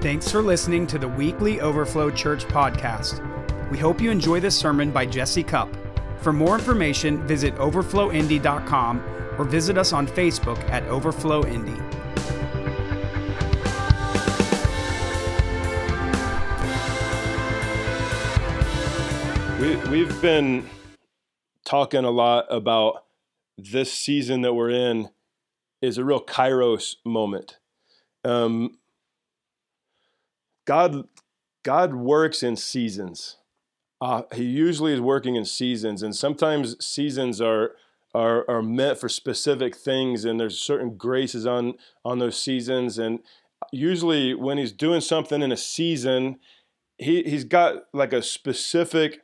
Thanks for listening to the weekly Overflow Church podcast. We hope you enjoy this sermon by Jesse Cupp. For more information, visit overflowindy.com or visit us on Facebook at Overflow Indy. We, we've been talking a lot about this season that we're in is a real kairos moment. Um, God, God works in seasons. Uh, he usually is working in seasons, and sometimes seasons are, are are meant for specific things, and there's certain graces on on those seasons. And usually, when he's doing something in a season, he he's got like a specific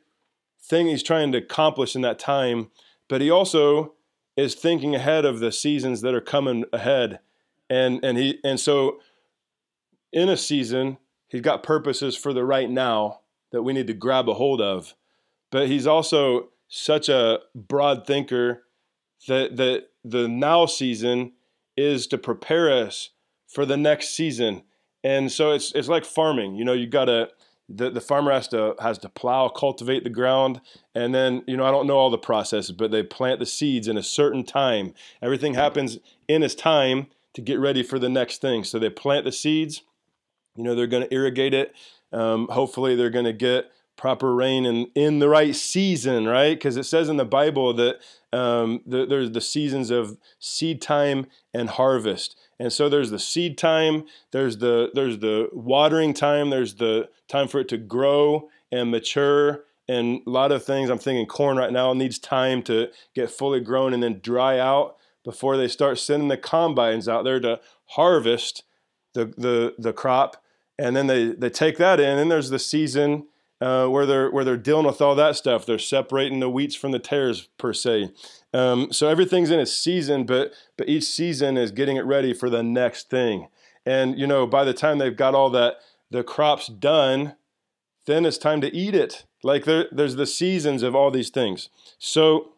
thing he's trying to accomplish in that time, but he also is thinking ahead of the seasons that are coming ahead. And and he and so in a season, he's got purposes for the right now that we need to grab a hold of. But he's also such a broad thinker that that the now season is to prepare us for the next season. And so it's it's like farming. You know, you got to the, the farmer has to has to plow, cultivate the ground, and then you know I don't know all the processes, but they plant the seeds in a certain time. Everything happens in its time to get ready for the next thing. So they plant the seeds. You know they're going to irrigate it. Um, hopefully they're going to get proper rain and in the right season, right? Because it says in the Bible that um, the, there's the seasons of seed time and harvest. And so there's the seed time, there's the there's the watering time, there's the time for it to grow and mature and a lot of things. I'm thinking corn right now needs time to get fully grown and then dry out before they start sending the combines out there to harvest the the, the crop. And then they, they take that in, and there's the season uh, where they're where they're dealing with all that stuff. They're separating the wheats from the tares per se. Um, so everything's in its season, but but each season is getting it ready for the next thing. And you know, by the time they've got all that the crops done, then it's time to eat it. Like there, there's the seasons of all these things. So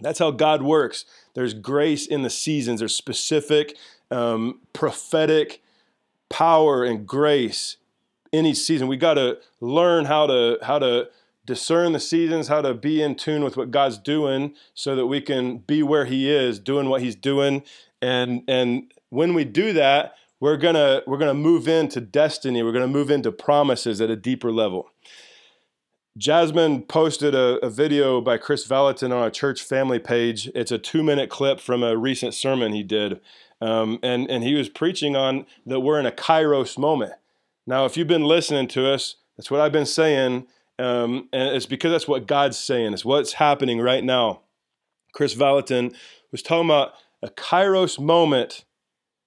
that's how God works. There's grace in the seasons. There's specific um, prophetic power and grace in each season. We got to learn how to how to discern the seasons, how to be in tune with what God's doing, so that we can be where He is, doing what He's doing. And and when we do that, we're gonna we're gonna move into destiny. We're gonna move into promises at a deeper level. Jasmine posted a, a, video by Chris Vallotton on our church family page. It's a two minute clip from a recent sermon he did. Um, and, and he was preaching on that we're in a kairos moment. Now, if you've been listening to us, that's what I've been saying. Um, and it's because that's what God's saying. It's what's happening right now. Chris Vallotton was talking about a kairos moment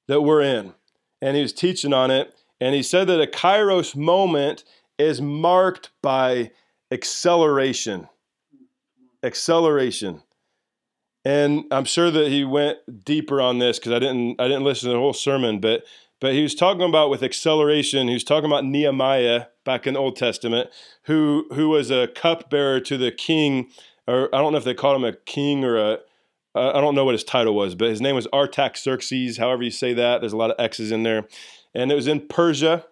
that we're in. And he was teaching on it. And he said that a kairos moment is marked by acceleration. Acceleration. And I'm sure that he went deeper on this because I didn't I didn't listen to the whole sermon, but but he was talking about with acceleration, he was talking about Nehemiah back in the Old Testament, who who was a cupbearer to the king, or I don't know if they called him a king or a I don't know what his title was, but his name was Artaxerxes, however you say that. There's a lot of X's in there. And it was in Persia.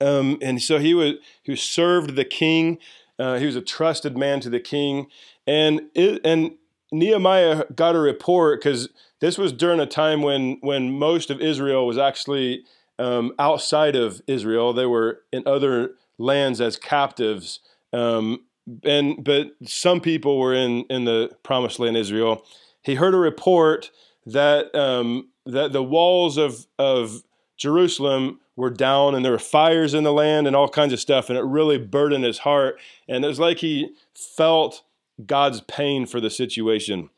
Um, and so he was he served the king. Uh, he was a trusted man to the king. And it, and Nehemiah got a report because this was during a time when when most of Israel was actually um, outside of Israel. They were in other lands as captives, um, and but some people were in in the promised land, Israel. He heard a report that um, that the walls of of Jerusalem were down and there were fires in the land and all kinds of stuff, and it really burdened his heart. And it was like he felt God's pain for the situation.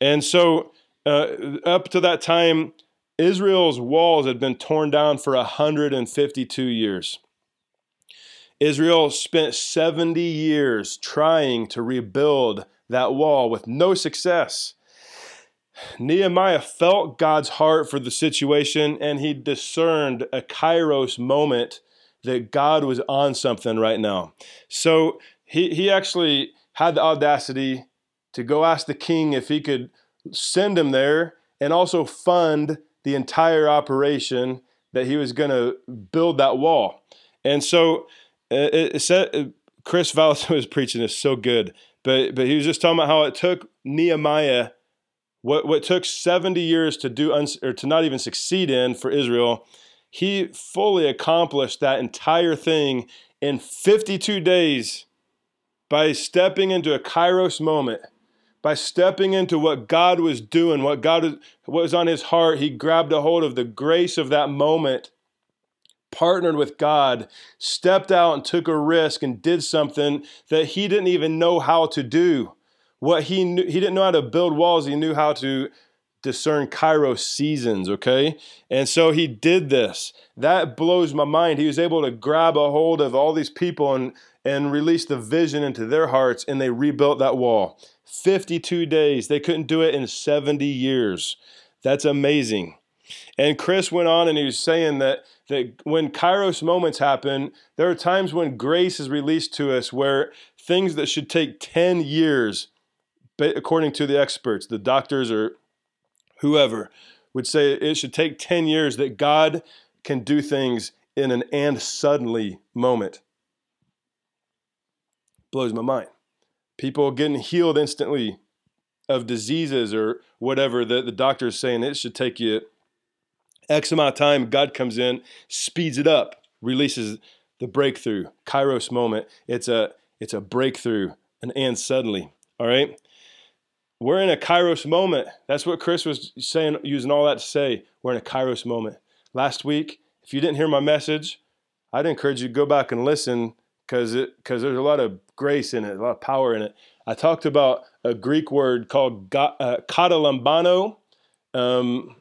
And so uh, up to that time, Israel's walls had been torn down for 152 years. Israel spent 70 years trying to rebuild that wall with no success. Nehemiah felt God's heart for the situation and he discerned a kairos moment that God was on something right now. So he, he actually had the audacity to go ask the king if he could send him there and also fund the entire operation that he was going to build that wall. And so uh, it, said, uh, Chris Vallotton was preaching this so good, but but he was just talking about how it took Nehemiah what what took 70 years to do or to not even succeed in for Israel. He fully accomplished that entire thing in 52 days by stepping into a kairos moment by stepping into what God was doing, what God was, what was on his heart, he grabbed a hold of the grace of that moment, partnered with God, stepped out and took a risk and did something that he didn't even know how to do. What he knew, he didn't know how to build walls, he knew how to discern kairos seasons, okay? And so he did this. That blows my mind. He was able to grab a hold of all these people and, and released the vision into their hearts, and they rebuilt that wall. 52 days. They couldn't do it in 70 years. That's amazing. And Chris went on and he was saying that, that when Kairos moments happen, there are times when grace is released to us where things that should take 10 years, according to the experts, the doctors or whoever, would say it should take 10 years that God can do things in an and suddenly moment. Blows my mind people getting healed instantly of diseases or whatever that the doctor is saying it should take you X amount of time. God comes in, speeds it up, releases the breakthrough, Kairos moment. It's a it's a breakthrough, and and suddenly. All right. We're in a Kairos moment. That's what Chris was saying, using all that to say. We're in a Kairos moment. Last week, if you didn't hear my message, I'd encourage you to go back and listen because because there's a lot of grace in it, a lot of power in it. I talked about a Greek word called uh, katalambano, um,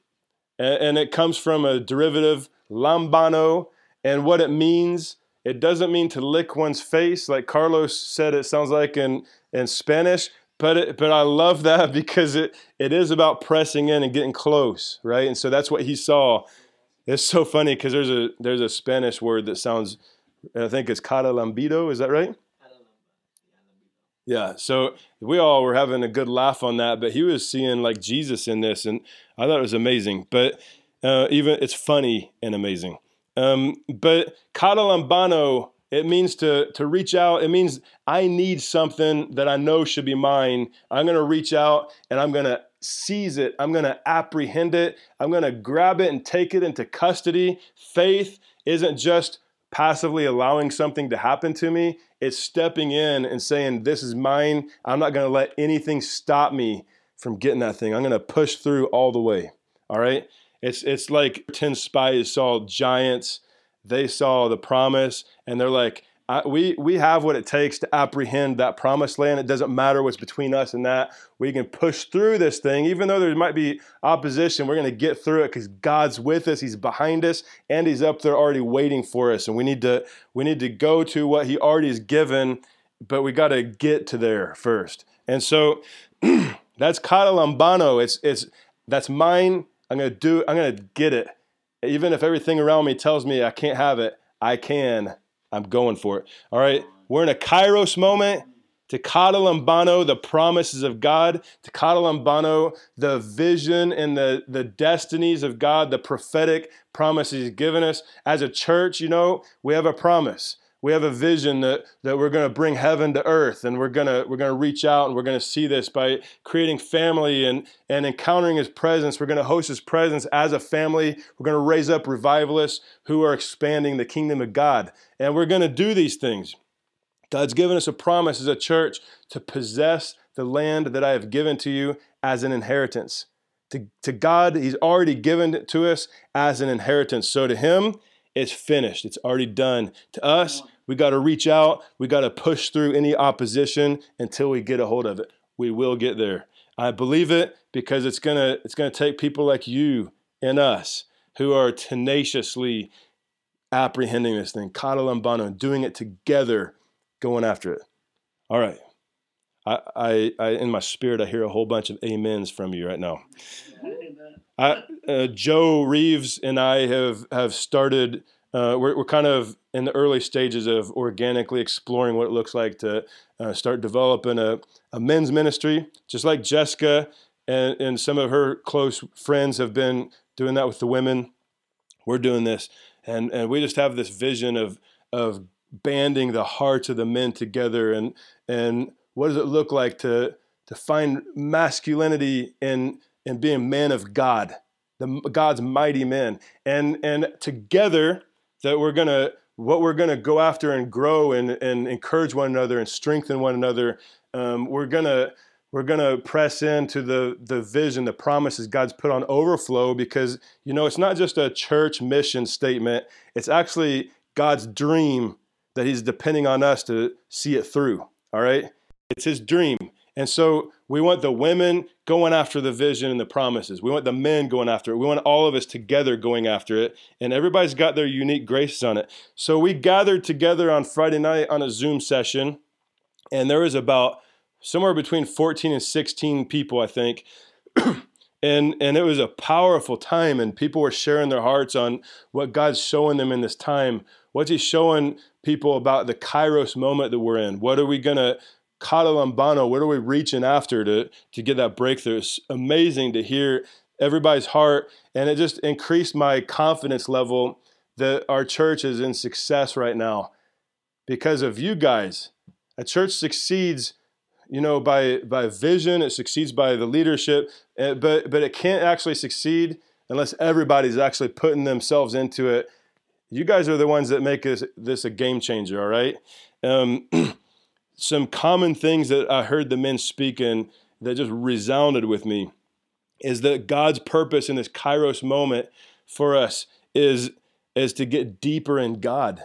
and, and it comes from a derivative lambano, and what it means. It doesn't mean to lick one's face, like Carlos said. It sounds like in in Spanish, but it, but I love that because it it is about pressing in and getting close, right? And so that's what he saw. It's so funny because there's a there's a Spanish word that sounds I think it's Catalambido. Is that right? Yeah, so we all were having a good laugh on that, but he was seeing like Jesus in this, and I thought it was amazing. But uh, even it's funny and amazing. Um, but katalambano, it means to to reach out. It means I need something that I know should be mine. I'm to reach out and I'm to seize it. I'm to apprehend it. I'm to grab it and take it into custody. Faith isn't just passively allowing something to happen to me. It's stepping in and saying, This is mine. I'm not going to let anything stop me from getting that thing. I'm going to push through all the way. All right? It's, it's like 10 spies saw giants, they saw the promise, and they're like, I, we, we have what it takes to apprehend that promised land. It doesn't matter what's between us and that. We can push through this thing, even though there might be opposition. We're going to get through it because God's with us. He's behind us, and He's up there already waiting for us. And we need to we need to go to what He already has given, but we got to get to there first. And so that's Katalambano. It's it's that's mine. I'm going to do. I'm going to get it, even if everything around me tells me I can't have it. I can I'm going for it. All right. We're in a kairos moment to katalambano the promises of God, to katalambano the vision and the, the destinies of God, the prophetic promises He's given us. As a church, you know, we have a promise we have a vision that, that we're going to bring heaven to earth and we're going to we're going to reach out and we're going to see this by creating family and and encountering his presence. We're going to host his presence as a family. We're going to raise up revivalists who are expanding the kingdom of god. And we're going to do these things. God's given us a promise as a church to possess the land that i have given to you as an inheritance. To, to god he's already given it to us as an inheritance. So to him it's finished. It's already done. To us, we got to reach out. We got to push through any opposition until we get a hold of it. We will get there. I believe it because it's going to it's going to take people like you and us who are tenaciously apprehending this thing, katalambano, and doing it together, going after it. All right. I, I, I, in my spirit, I hear a whole bunch of amens from you right now. I, uh, Joe Reeves and I have have started uh, we're, we're kind of in the early stages of organically exploring what it looks like to uh, start developing a, a men's ministry, just like Jessica and, and some of her close friends have been doing that with the women. we're doing this, and and we just have this vision of of banding the hearts of the men together, and and what does it look like to to find masculinity in in being men of God, the God's mighty men, and and together that we're gonna what we're gonna go after and grow and and encourage one another and strengthen one another. Um, we're gonna we're going to press into the, the vision, the promises God's put on overflow because, you know, it's not just a church mission statement. It's actually God's dream that He's depending on us to see it through. All right? It's His dream. And so we want the women going after the vision and the promises. We want the men going after it. We want all of us together going after it. And everybody's got their unique graces on it. So we gathered together on Friday night on a Zoom session, and there was about somewhere between 14 and 16 people, I think. and and it was a powerful time and people were sharing their hearts on what God's showing them in this time. What's he showing people about the Kairos moment that we're in? What are we going to Katalambano, what are we reaching after to, to get that breakthrough? It's amazing to hear everybody's heart, and it just increased my confidence level that our church is in success right now because of you guys. A church succeeds you know, by by vision. It succeeds by the leadership, eh, but but it can't actually succeed unless everybody's actually putting themselves into it. You guys are the ones that make this this a game changer. All right. Um, some common things that I heard the men speaking that just resounded with me is that God's purpose in this Kairos moment for us is is to get deeper in God,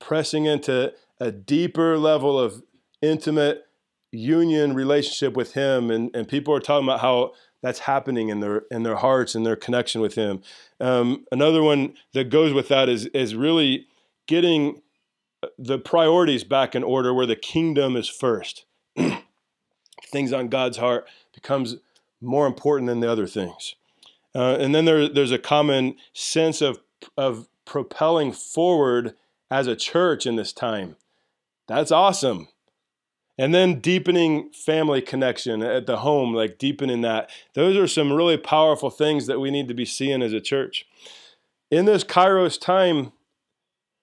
pressing into a deeper level of intimate union relationship with him. And, and people are talking about how that's happening in their in their hearts and their connection with him. Um, another one that goes with that is is really getting the priorities back in order where the kingdom is first things on god's heart becomes more important than the other things uh, and then there, there's a common sense of of propelling forward as a church in this time that's awesome and then deepening family connection at the home, like deepening that. Those are some really powerful things that we need to be seeing as a church. In this Kairos time,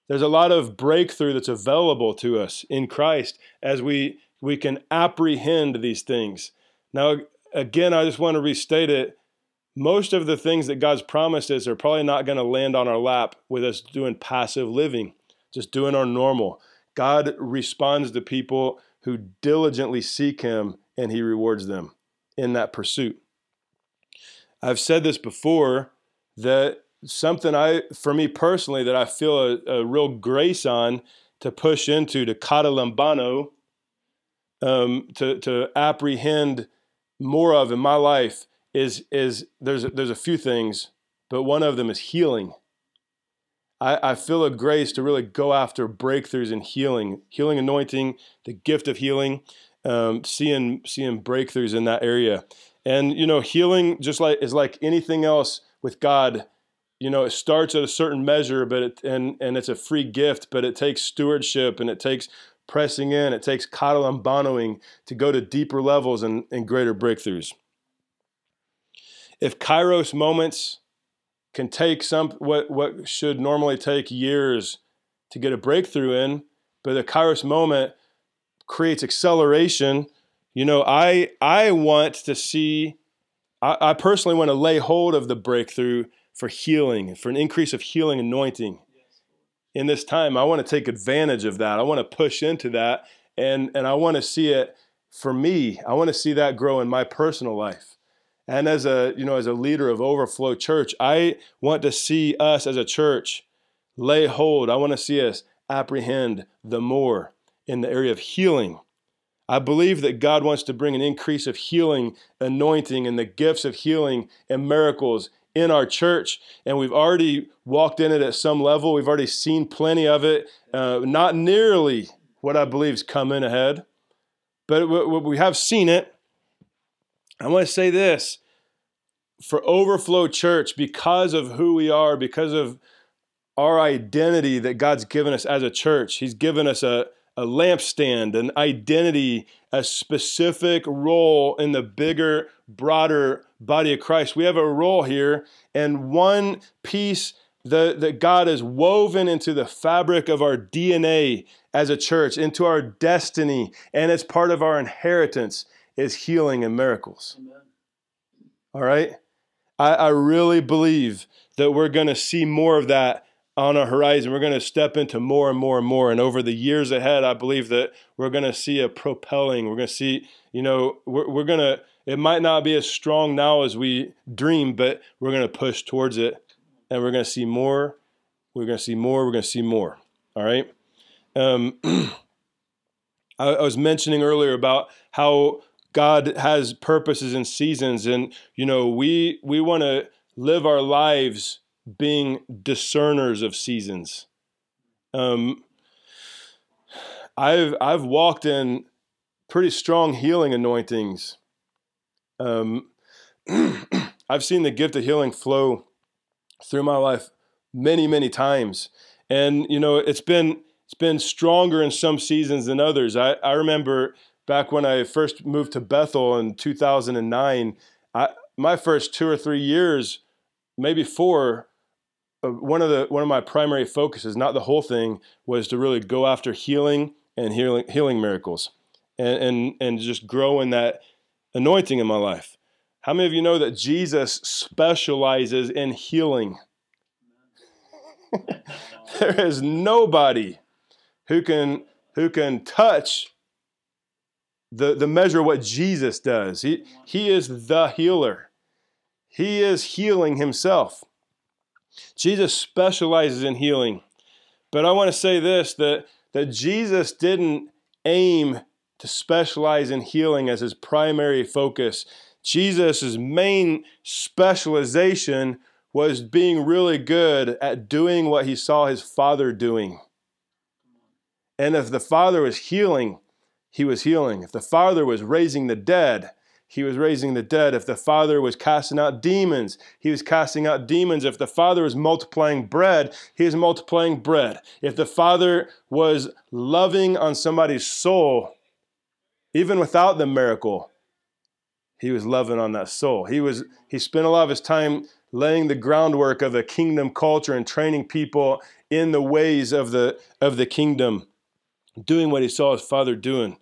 there's a lot of breakthrough that's available to us in Christ as we we can apprehend these things. Now, again, I just want to restate it. Most of the things that God's promised us are probably not going to land on our lap with us doing passive living, just doing our normal. God responds to people who diligently seek him and he rewards them in that pursuit. I've said this before that something I, for me personally, that I feel a, a real grace on to push into, to katalambano, um, to, to apprehend more of in my life is, is there's, there's a few things, but one of them is healing. I, I feel a grace to really go after breakthroughs in healing, healing anointing, the gift of healing, um, seeing seeing breakthroughs in that area. And you know, healing just like is like anything else with God. You know, it starts at a certain measure, but it, and and it's a free gift, but it takes stewardship and it takes pressing in. It takes katalambanoing to go to deeper levels and, and greater breakthroughs. If Kairos moments can take some what what should normally take years to get a breakthrough in, but the Kairos moment creates acceleration. You know, I I want to see. I, I personally want to lay hold of the breakthrough for healing, for an increase of healing anointing in this time. I want to take advantage of that. I want to push into that, and and I want to see it for me. I want to see that grow in my personal life and as a you know as a leader of overflow church i want to see us as a church lay hold i want to see us apprehend the more in the area of healing i believe that god wants to bring an increase of healing anointing and the gifts of healing and miracles in our church and we've already walked in it at some level. We've already seen plenty of it. Uh, not nearly what i believe is coming ahead but we have seen it. I want to say this. For Overflow Church, because of who we are, because of our identity that God's given us as a church, He's given us a, a lampstand, an identity, a specific role in the bigger, broader body of Christ. We have a role here, and one piece the, that God has woven into the fabric of our DNA as a church, into our destiny, and it's part of our inheritance is healing and miracles. Amen. All right? I, I really believe that we're going to see more of that on our horizon. We're going to step into more and more and more. And over the years ahead, I believe that we're going to see a propelling. We're going to see, you know, we're, we're going to, it might not be as strong now as we dream, but we're going to push towards it and we're going to see more. We're going to see more. We're going to see more. All right. Um, I, I was mentioning earlier about how God has purposes and seasons, and you know we we want to live our lives being discerners of seasons. Um, I've I've walked in pretty strong healing anointings. Um, I've seen the gift of healing flow through my life many many times, and you know it's been it's been stronger in some seasons than others. I, I remember back when I first moved to Bethel in 2009, I, my first two or three years, maybe four, Uh, one of the one of my primary focuses, not the whole thing, was to really go after healing and healing healing miracles, and and and just grow in that anointing in my life. How many of you know that Jesus specializes in healing? there is nobody who can who can touch the, the measure of what Jesus does. He, he is the healer. He is healing himself. Jesus specializes in healing. But I want to say this that, that Jesus didn't aim to specialize in healing as his primary focus. Jesus' main specialization was being really good at doing what he saw his father doing. And if the Father was healing, he was healing. If the Father was raising the dead, he was raising the dead. If the Father was casting out demons, he was casting out demons. If the Father was multiplying bread, he was multiplying bread. If the Father was loving on somebody's soul, even without the miracle, he was loving on that soul. He was he spent a lot of his time laying the groundwork of a kingdom culture and training people in the ways of the of the kingdom doing what he saw his father doing.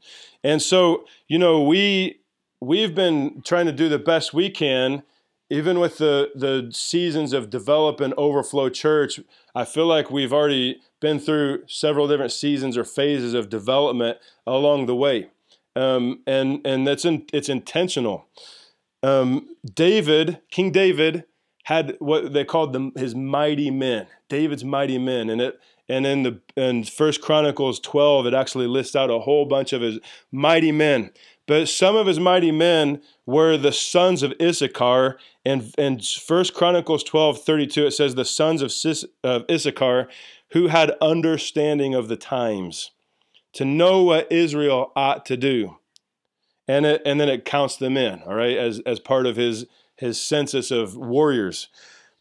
And so, you know, we we've been trying to do the best we can even with the the seasons of develop and overflow church i feel like we've already been through several different seasons or phases of development along the way. Um, and and that's in, it's intentional. Um, david king david had what they called them his mighty men david's mighty men. And it and in the in First Chronicles 12, it actually lists out a whole bunch of his mighty men. But some of his mighty men were the sons of Issachar. And in First Chronicles 12, 32, it says the sons of, Sis, of Issachar who had understanding of the times to know what Israel ought to do. And, it, and then it counts them in, all right, as, as part of his, his census of warriors.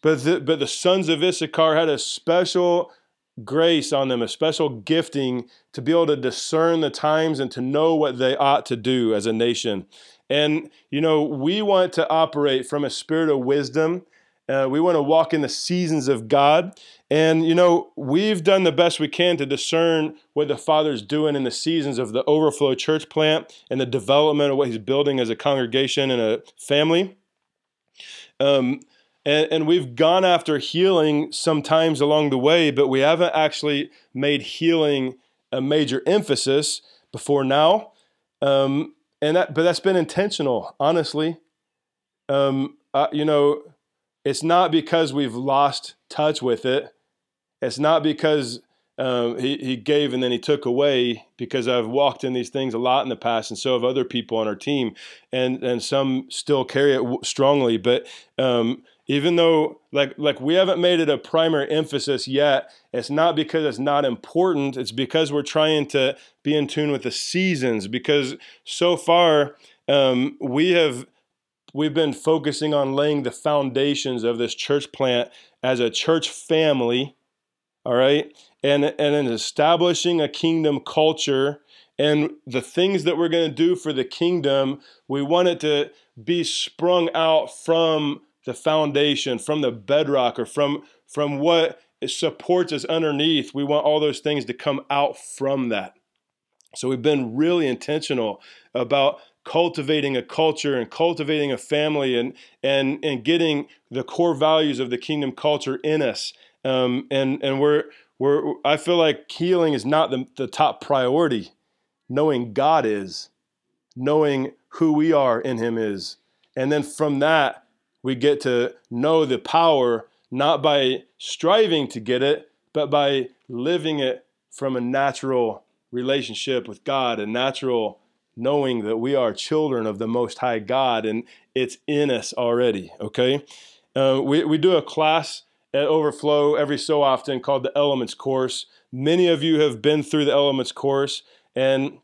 But the, but the sons of Issachar had a special grace on them, a special gifting to be able to discern the times and to know what they ought to do as a nation. And, you know, we want to operate from a spirit of wisdom. Uh, we want to walk in the seasons of God. And, you know, we've done the best we can to discern what the Father's doing in the seasons of the overflow church plant and the development of what He's building as a congregation and a family. Um, and, and we've gone after healing sometimes along the way, but we haven't actually made healing a major emphasis before now. Um, and that, but that's been intentional, honestly. Um, you know, it's not because we've lost touch with it. It's not because um, he, he gave and then he took away because I've walked in these things a lot in the past, and so have other people on our team, and and some still carry it w- strongly. But um, even though like like we haven't made it a primary emphasis yet it's not because it's not important. It's because we're trying to be in tune with the seasons. Because so far um, we have we've been focusing on laying the foundations of this church plant as a church family all right? And and in establishing a kingdom culture and the things that we're going to do for the kingdom we want it to be sprung out from the foundation, from the bedrock, or from from what supports us underneath. We want all those things to come out from that. So we've been really intentional about cultivating a culture and cultivating a family and and and getting the core values of the kingdom culture in us. Um, and and we're we're I feel like healing is not the, the top priority. Knowing God is, knowing who we are in Him is, and then from that we get to know the power not by striving to get it, but by living it from a natural relationship with God, a natural knowing that we are children of the Most High God and it's in us already, okay? Uh, we, we do a class at Overflow every so often called the Elements course. Many of you have been through the Elements course, and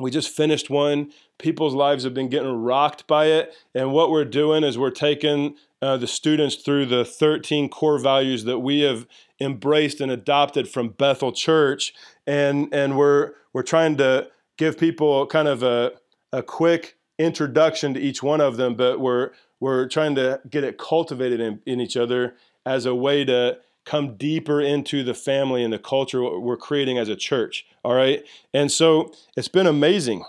we just finished one. People's lives have been getting rocked by it. And what we're doing is we're taking uh, the students through the 13 core values that we have embraced and adopted from Bethel Church. And, and we're, we're trying to give people kind of a, a quick introduction to each one of them, but we're, we're trying to get it cultivated in, in each other as a way to come deeper into the family and the culture we're creating as a church. All right. And so it's been amazing.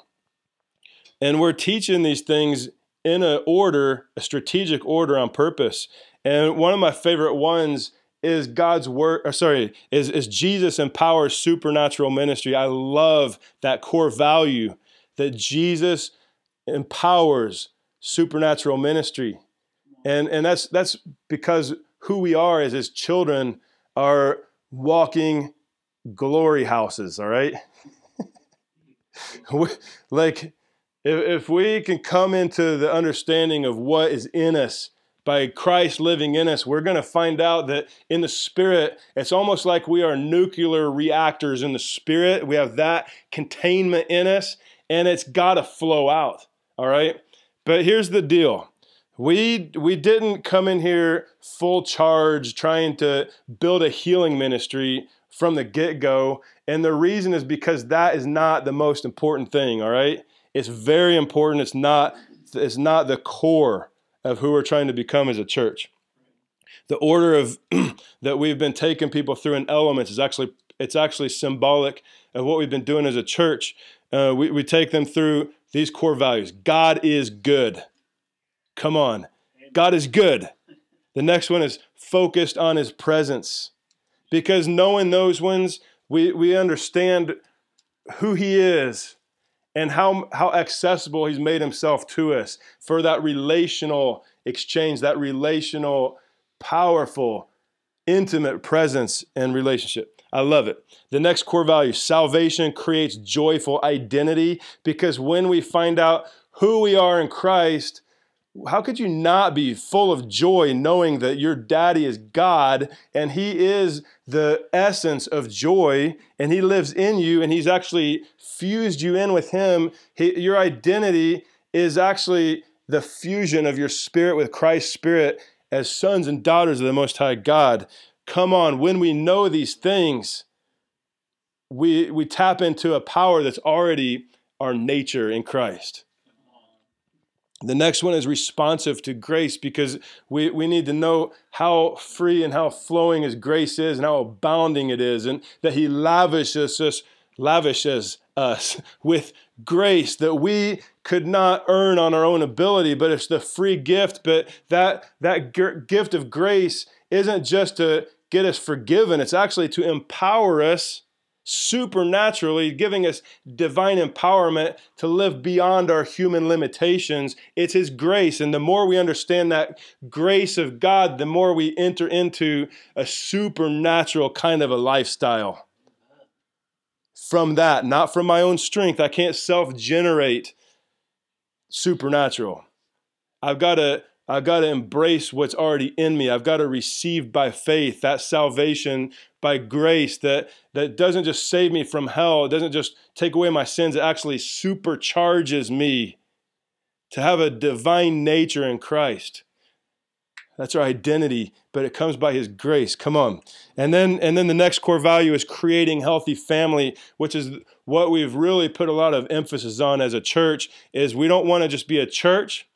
And we're teaching these things in an order, a strategic order on purpose. And one of my favorite ones is God's word, or sorry, is, is Jesus empowers supernatural ministry. I love that core value that Jesus empowers supernatural ministry. And, and that's, that's because who we are as his children are walking glory houses, all right? like, if, if we can come into the understanding of what is in us by Christ living in us, we're going to find out that in the Spirit, it's almost like we are nuclear reactors in the Spirit. We have that containment in us, and it's got to flow out, all right? But here's the deal we we didn't come in here full charge trying to build a healing ministry from the get-go and the reason is because that is not the most important thing all right it's very important it's not it's not the core of who we're trying to become as a church the order of that we've been taking people through in elements is actually it's actually symbolic of what we've been doing as a church uh, we, we take them through these core values god is good Come on. God is good. The next one is focused on his presence. Because knowing those ones, we, we understand who he is and how, how accessible he's made himself to us for that relational exchange, that relational, powerful, intimate presence and relationship. I love it. The next core value salvation creates joyful identity because when we find out who we are in Christ, how could you not be full of joy knowing that your daddy is God and he is the essence of joy and he lives in you and he's actually fused you in with him? He, your identity is actually the fusion of your spirit with Christ's spirit as sons and daughters of the Most High God. Come on, when we know these things, we, we tap into a power that's already our nature in Christ. The next one is responsive to grace because we, we need to know how free and how flowing his grace is and how abounding it is, and that he lavishes us, lavishes us with grace that we could not earn on our own ability, but it's the free gift. But that, that gift of grace isn't just to get us forgiven, it's actually to empower us supernaturally giving us divine empowerment to live beyond our human limitations. It's His grace. And the more we understand that grace of God, the more we enter into a supernatural kind of a lifestyle. From that, not from my own strength. I can't self generate supernatural. I've got to I've got to embrace what's already in me. I've got to receive by faith that salvation by grace that, that doesn't just save me from hell, it doesn't just take away my sins, it actually supercharges me to have a divine nature in Christ. That's our identity, but it comes by his grace. Come on. And then and then the next core value is creating healthy family, which is what we've really put a lot of emphasis on as a church is we don't want to just be a church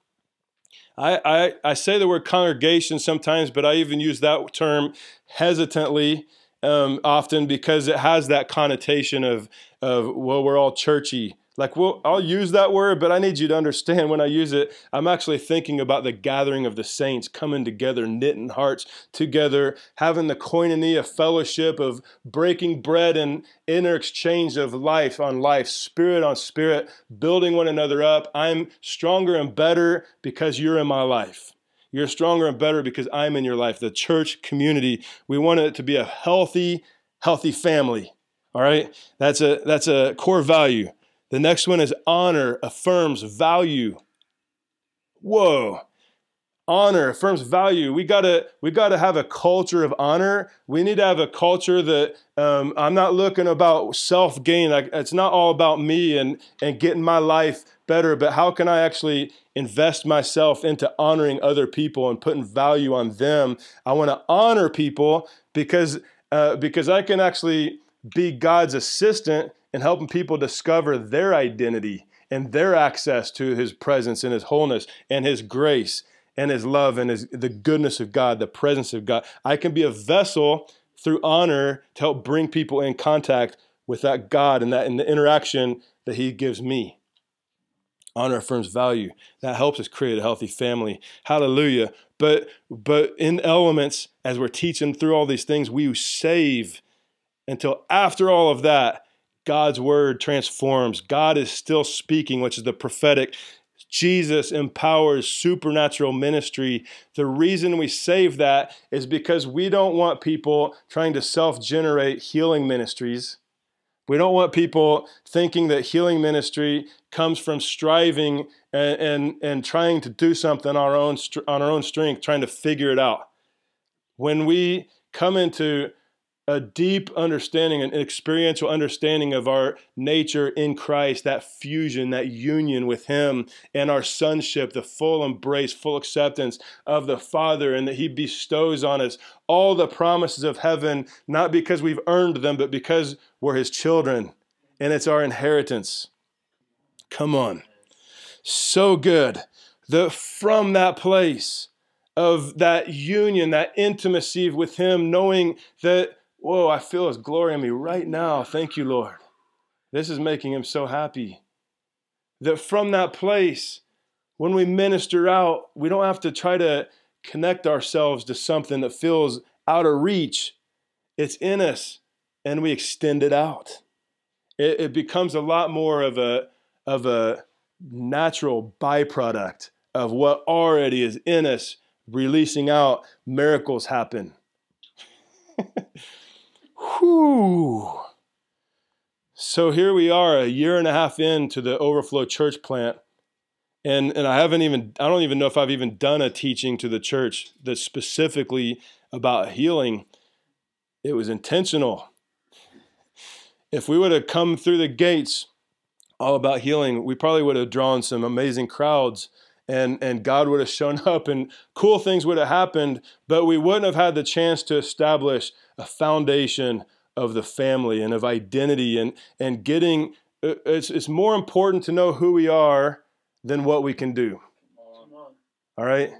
I, I, I say the word congregation sometimes, but I even use that term hesitantly um, often because it has that connotation of, of well, we're all churchy. Like, well, I'll use that word, but I need you to understand when I use it, I'm actually thinking about the gathering of the saints coming together, knitting hearts together, having the koinonia fellowship of breaking bread and inner exchange of life on life, spirit on spirit, building one another up. I'm stronger and better because you're in my life. You're stronger and better because I'm in your life. The church community, we want it to be a healthy, healthy family. All right? That's a that's a core value. The next one is honor affirms value. Whoa. Honor affirms value. We gotta we gotta have a culture of honor. We need to have a culture that um, I'm not looking about self gain. It's not all about me and and getting my life better, but how can I actually invest myself into honoring other people and putting value on them? I want to honor people because uh, because I can actually be God's assistant and helping people discover their identity and their access to his presence and his wholeness and his grace and his love and his the goodness of God, the presence of God. I can be a vessel through honor to help bring people in contact with that God and that in the interaction that he gives me. Honor affirms value. That helps us create a healthy family. Hallelujah. But but in elements, as we're teaching through all these things, we save until after all of that God's word transforms. God is still speaking, which is the prophetic. Jesus empowers supernatural ministry. The reason we save that is because we don't want people trying to self generate healing ministries. We don't want people thinking that healing ministry comes from striving and, and, and trying to do something on our, own, on our own strength, trying to figure it out. When we come into a deep understanding, an experiential understanding of our nature in Christ, that fusion, that union with Him, and our sonship, the full embrace, full acceptance of the Father, and that He bestows on us all the promises of heaven, not because we've earned them, but because we're His children, and it's our inheritance. Come on. So good. that from that place of that union, that intimacy with Him, knowing that Whoa, I feel His glory in me right now. Thank you, Lord. This is making Him so happy. That from that place, when we minister out, we don't have to try to connect ourselves to something that feels out of reach. It's in us, and we extend it out. It, it becomes a lot more of a, of a natural byproduct of what already is in us, releasing out, miracles happen. Whew. So here we are, a year and a half into the Overflow Church plant. And, and I haven't even, I don't even know if I've even done a teaching to the church that's specifically about healing. It was intentional. If we would have come through the gates all about healing, we probably would have drawn some amazing crowds and, and God would have shown up and cool things would have happened, but we wouldn't have had the chance to establish a foundation of the family and of identity and, and getting uh, it's, it's more important to know who we are than what we can do. All right?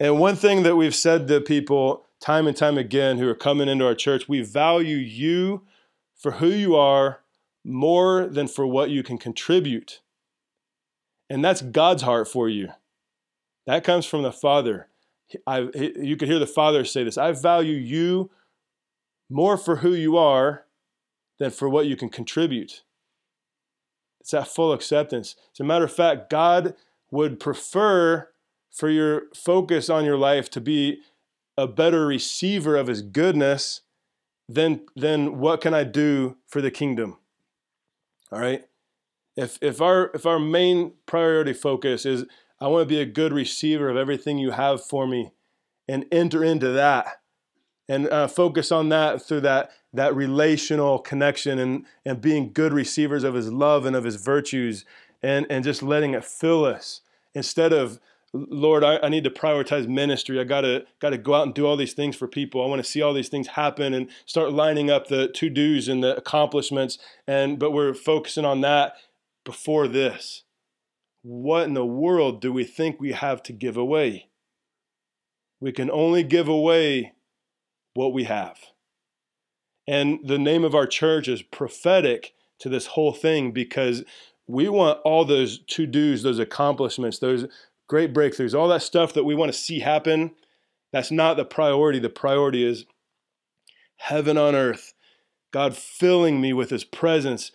And one thing that we've said to people time and time again who are coming into our church, we value you for who you are more than for what you can contribute. And that's God's heart for you. That comes from the Father. I, you could hear the Father say this I value you more for who you are than for what you can contribute. It's that full acceptance. As a matter of fact, God would prefer for your focus on your life to be a better receiver of his goodness than, than what can I do for the kingdom. All right? If, if, our, if our main priority focus is, I want to be a good receiver of everything you have for me and enter into that, and uh, focus on that through that that relational connection and and being good receivers of his love and of his virtues and and just letting it fill us instead of Lord, I, I, need to prioritize ministry. I gotta gotta go out and do all these things for people. I want to see all these things happen and start lining up the to dos and the accomplishments. And but we're focusing on that before this. what in the world do we think we have to give away? We can only give away what we have. And the name of our church is prophetic to this whole thing because we want all those to dos, those accomplishments, those great breakthroughs, all that stuff that we want to see happen. That's not the priority. The priority is heaven on earth, God filling me with His presence,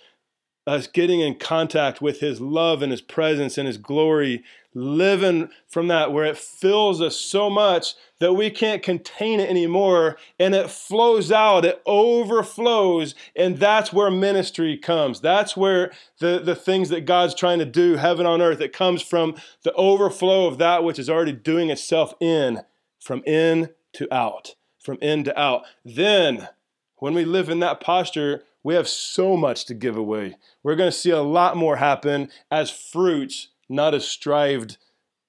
us getting in contact with His love and His presence and His glory, living from that where it fills us so much that we can't contain it anymore and it flows out, it overflows, and that's where ministry comes. That's where the, the things that God's trying to do, heaven on earth, it comes from the overflow of that which is already doing itself in, from in to out, from in to out. Then, when we live in that posture, we have so much to give away. We're going to see a lot more happen as fruits, not as strived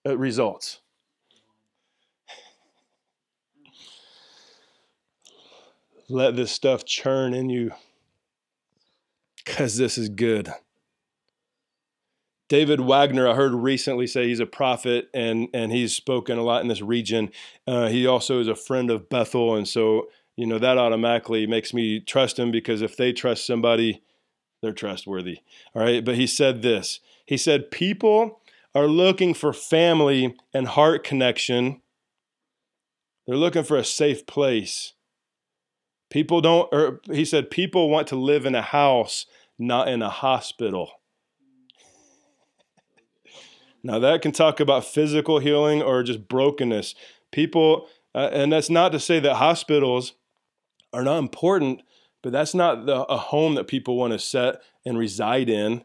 uh, results. Let this stuff churn in you because this is good. David Wagner, I heard recently say he's a prophet and, and he's spoken a lot in this region. Uh, he also is a friend of Bethel. And so you know, that automatically makes me trust him because if they trust somebody, they're trustworthy. All right. But he said this He said, People are looking for family and heart connection, they're looking for a safe place. People don't, or he said, people want to live in a house, not in a hospital. Now, that can talk about physical healing or just brokenness. People, uh, and that's not to say that hospitals are not important, but that's not the, a home that people want to set and reside in.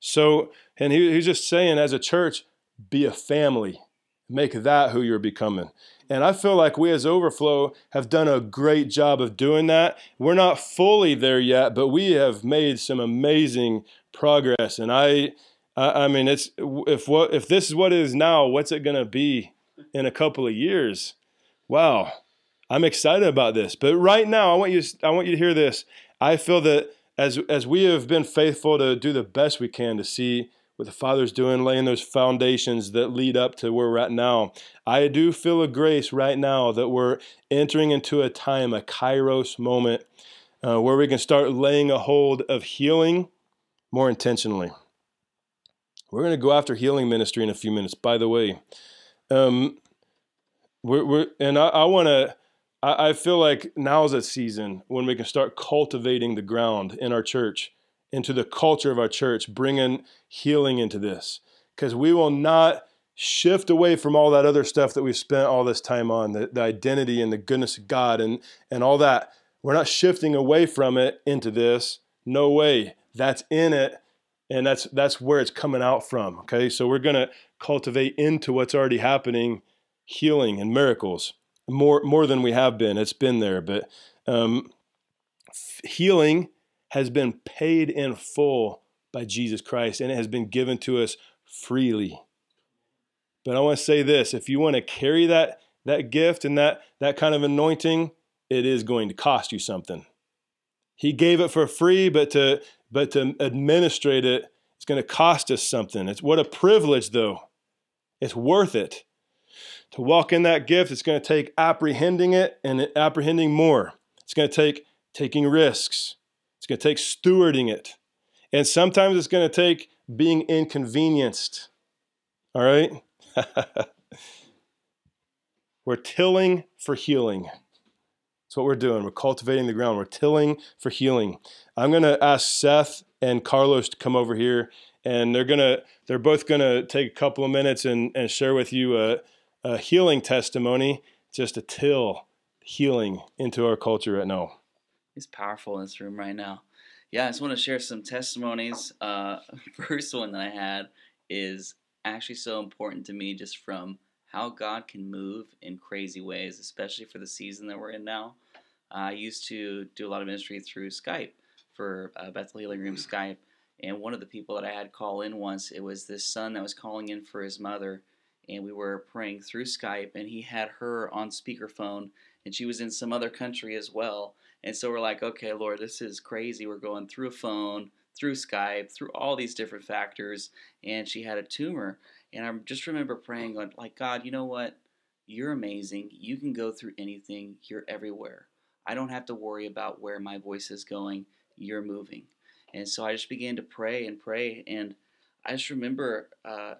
So, and he, he's just saying, as a church, be a family. Make that who you're becoming. And I feel like we as Overflow have done a great job of doing that. We're not fully there yet, but we have made some amazing progress. And I, I, I mean, it's if what if this is what it is now, what's it going to be in a couple of years? Wow, I'm excited about this. But right now, I want you I want you to hear this. I feel that as as we have been faithful to do the best we can to see what the Father's doing, laying those foundations that lead up to where we're at now. I do feel a grace right now that we're entering into a time, a kairos moment, uh, where we can start laying a hold of healing more intentionally. We're going to go after healing ministry in a few minutes, by the way. Um, we're, we're, and I, I want to I, I feel like now's a season when we can start cultivating the ground in our church, into the culture of our church, bringing healing into this. Because we will not shift away from all that other stuff that we've spent all this time on the, the identity and the goodness of God and, and all that. We're not shifting away from it into this. No way. That's in it and that's that's where it's coming out from okay so we're to cultivate into what's already happening healing and miracles more more than we have been. It's been there, but um, healing has been paid in full by Jesus Christ, and it has been given to us freely. But I want to say this: if you want to carry that that gift and that that kind of anointing, it is going to cost you something. He gave it for free, but to but to administrate it, it's going to cost us something. It's what a privilege, though. It's worth it. To walk in that gift, it's going to take apprehending it and apprehending more. It's going to take taking risks. It's going to take stewarding it. And sometimes it's going to take being inconvenienced. All right? we're tilling for healing. That's what we're doing. We're cultivating the ground. We're tilling for healing. I'm going to ask Seth and Carlos to come over here, and they're going to they're both going to take a couple of minutes and, and share with you a, a healing testimony, just a till healing into our culture right now. He's powerful in this room right now. Yeah, I just want to share some testimonies. Uh, first one that I had is actually so important to me just from how God can move in crazy ways, especially for the season that we're in now. I used to do a lot of ministry through Skype for uh, Bethel Healing Room Skype, and one of the people that I had call in once, it was this son that was calling in for his mother, and we were praying through Skype, and he had her on speakerphone, and she was in some other country as well. And so we're like, okay, Lord, this is crazy. We're going through a phone through Skype, through all these different factors, and she had a tumor. And I just remember praying, going, like, God, you know what? You're amazing. You can go through anything. You're everywhere. I don't have to worry about where my voice is going. You're moving. And so I just began to pray and pray. And I just remember uh,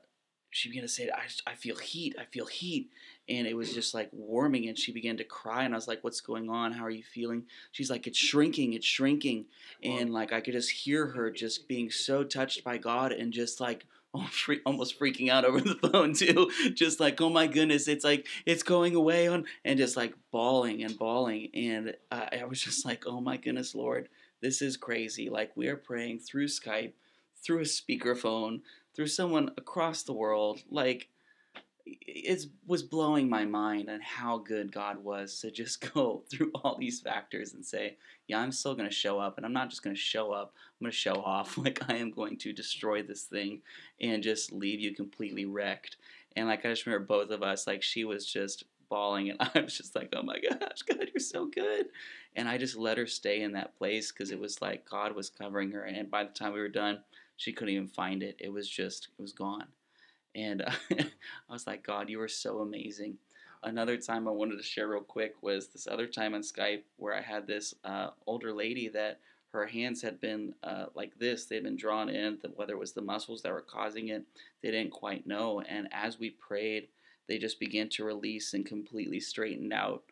she began to say, I, I feel heat, I feel heat. And it was just like warming. And she began to cry. And I was like, What's going on? How are you feeling? She's like, It's shrinking, it's shrinking. And like, I could just hear her just being so touched by God and just like, almost freaking out over the phone too just like oh my goodness it's like it's going away on and just like bawling and bawling and I was just like oh my goodness lord this is crazy like we are praying through skype through a speakerphone through someone across the world. Like it was blowing my mind on how good God was to just go through all these factors and say, yeah, I'm still going to show up, and I'm not just going to show up. I'm going to show off. Like I am going to destroy this thing and just leave you completely wrecked. And like I just remember both of us, like she was just bawling, and I was just like, oh my gosh, God, you're so good. And I just let her stay in that place because it was like God was covering her. And by the time we were done, she couldn't even find it. It was just, it was gone. And uh, I was like, God, you are so amazing. Another time I wanted to share real quick was this other time on Skype where I had this uh, older lady that her hands had been uh, like this. They'd been drawn in, whether it was the muscles that were causing it, they didn't quite know. And as we prayed, they just began to release and completely straightened out.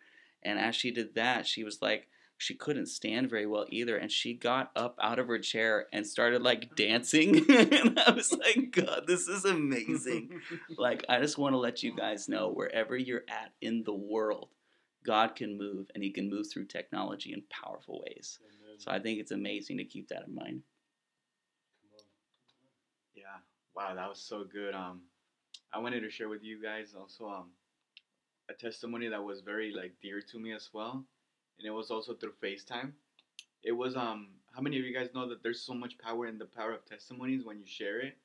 And as she did that, she was like, she couldn't stand very well either and she got up out of her chair and started like dancing. And i was like god this is amazing. Like i just want to let you guys know wherever you're at in the world god can move and he can move through technology in powerful ways. Amen. so i think it's amazing to keep that in mind. Yeah. Wow that was so good. Um i wanted to share with you guys also um a testimony that was very like dear to me as well and it was also through FaceTime. It was um how many of you guys know that there's so much power in the power of testimonies when you share it?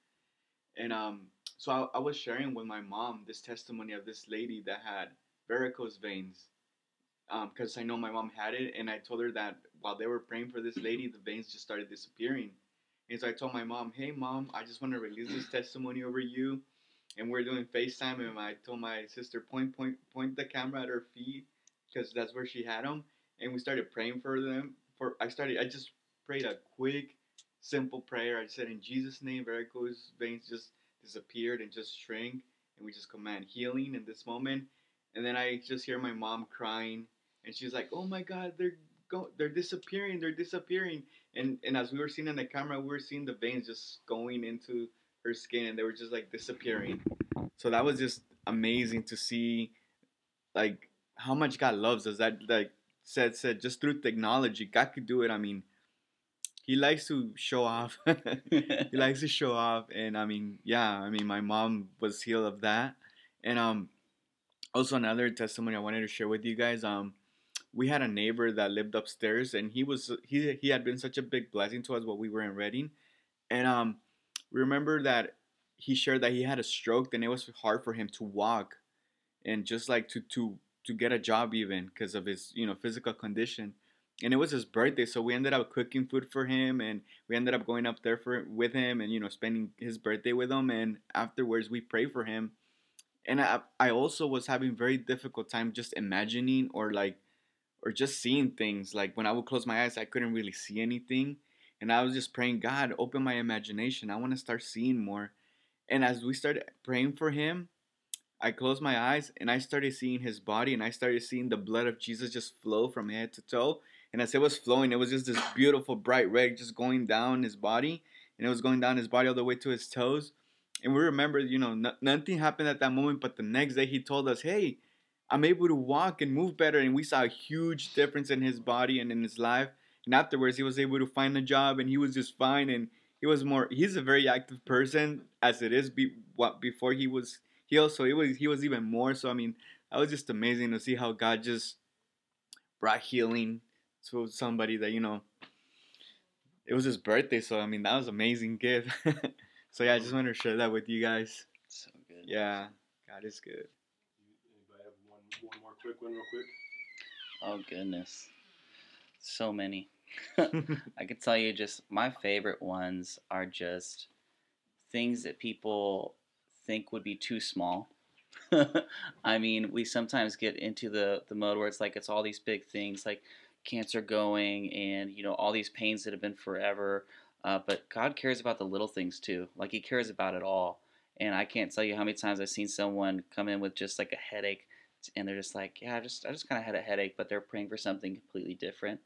And um so I, I was sharing with my mom this testimony of this lady that had varicose veins. Um, because I know my mom had it, and I told her that while they were praying for this lady, the veins just started disappearing. And so I told my mom, "Hey, mom, I just want to release this testimony over you." And we're doing FaceTime, and I told my sister, "Point, point, point the camera at her feet, because that's where she had them." And we started praying for them. For I started, I just prayed a quick, simple prayer. I said, "In Jesus' name, varicose veins just disappeared and just shrink." and we just command healing in this moment." And then I just hear my mom crying, and she's like, "Oh my God, they're go, they're disappearing, they're disappearing." And and as we were seeing on the camera, we were seeing the veins just going into her skin, and they were just like disappearing. So that was just amazing to see, like how much God loves us. That like said said just through technology, God could do it. I mean, he likes to show off. he likes to show off, and I mean, yeah, I mean, my mom was healed of that, and um, also another testimony I wanted to share with you guys. Um, we had a neighbor that lived upstairs, and he was he he had been such a big blessing to us while we were in Redding, and um, we remember that he shared that he had a stroke, and it was hard for him to walk, and just like to to to get a job even because of his you know physical condition. And it was his birthday so we ended up cooking food for him and we ended up going up there for with him and you know spending his birthday with him and afterwards we prayed for him. And I, I also was having very difficult time just imagining or like or just seeing things. Like when i would close my eyes i couldn't really see anything and i was just praying god open my imagination. I want to start seeing more. And as we started praying for him I closed my eyes and I started seeing his body and I started seeing the blood of Jesus just flow from head to toe. And as it was flowing, it was just this beautiful bright red just going down his body. And it was going down his body all the way to his toes. And we remember, you know, nothing happened at that moment. But the next day, he told us, hey, I'm able to walk and move better. And we saw a huge difference in his body and in his life. And afterwards, he was able to find a job and he was just fine. And he was more, he's a very active person as it is be, what, before he was he also he was he was even more. So I mean, that was just amazing to see how God just brought healing to somebody that you know. It was his birthday, so I mean that was amazing gift. so yeah, I just wanted to share that with you guys. So good. Yeah, God is good. Anybody have one one more quick one, real quick? Oh goodness, so many. I could tell you just my favorite ones are just things that people think would be too small. I mean, we sometimes get into the the mode where it's like it's all these big things like cancer going and you know all these pains that have been forever. Uh, but God cares about the little things too. Like He cares about it all. And I can't tell you how many times I've seen someone come in with just like a headache, and they're just like, "Yeah, I just I just kind of had a headache," but they're praying for something completely different,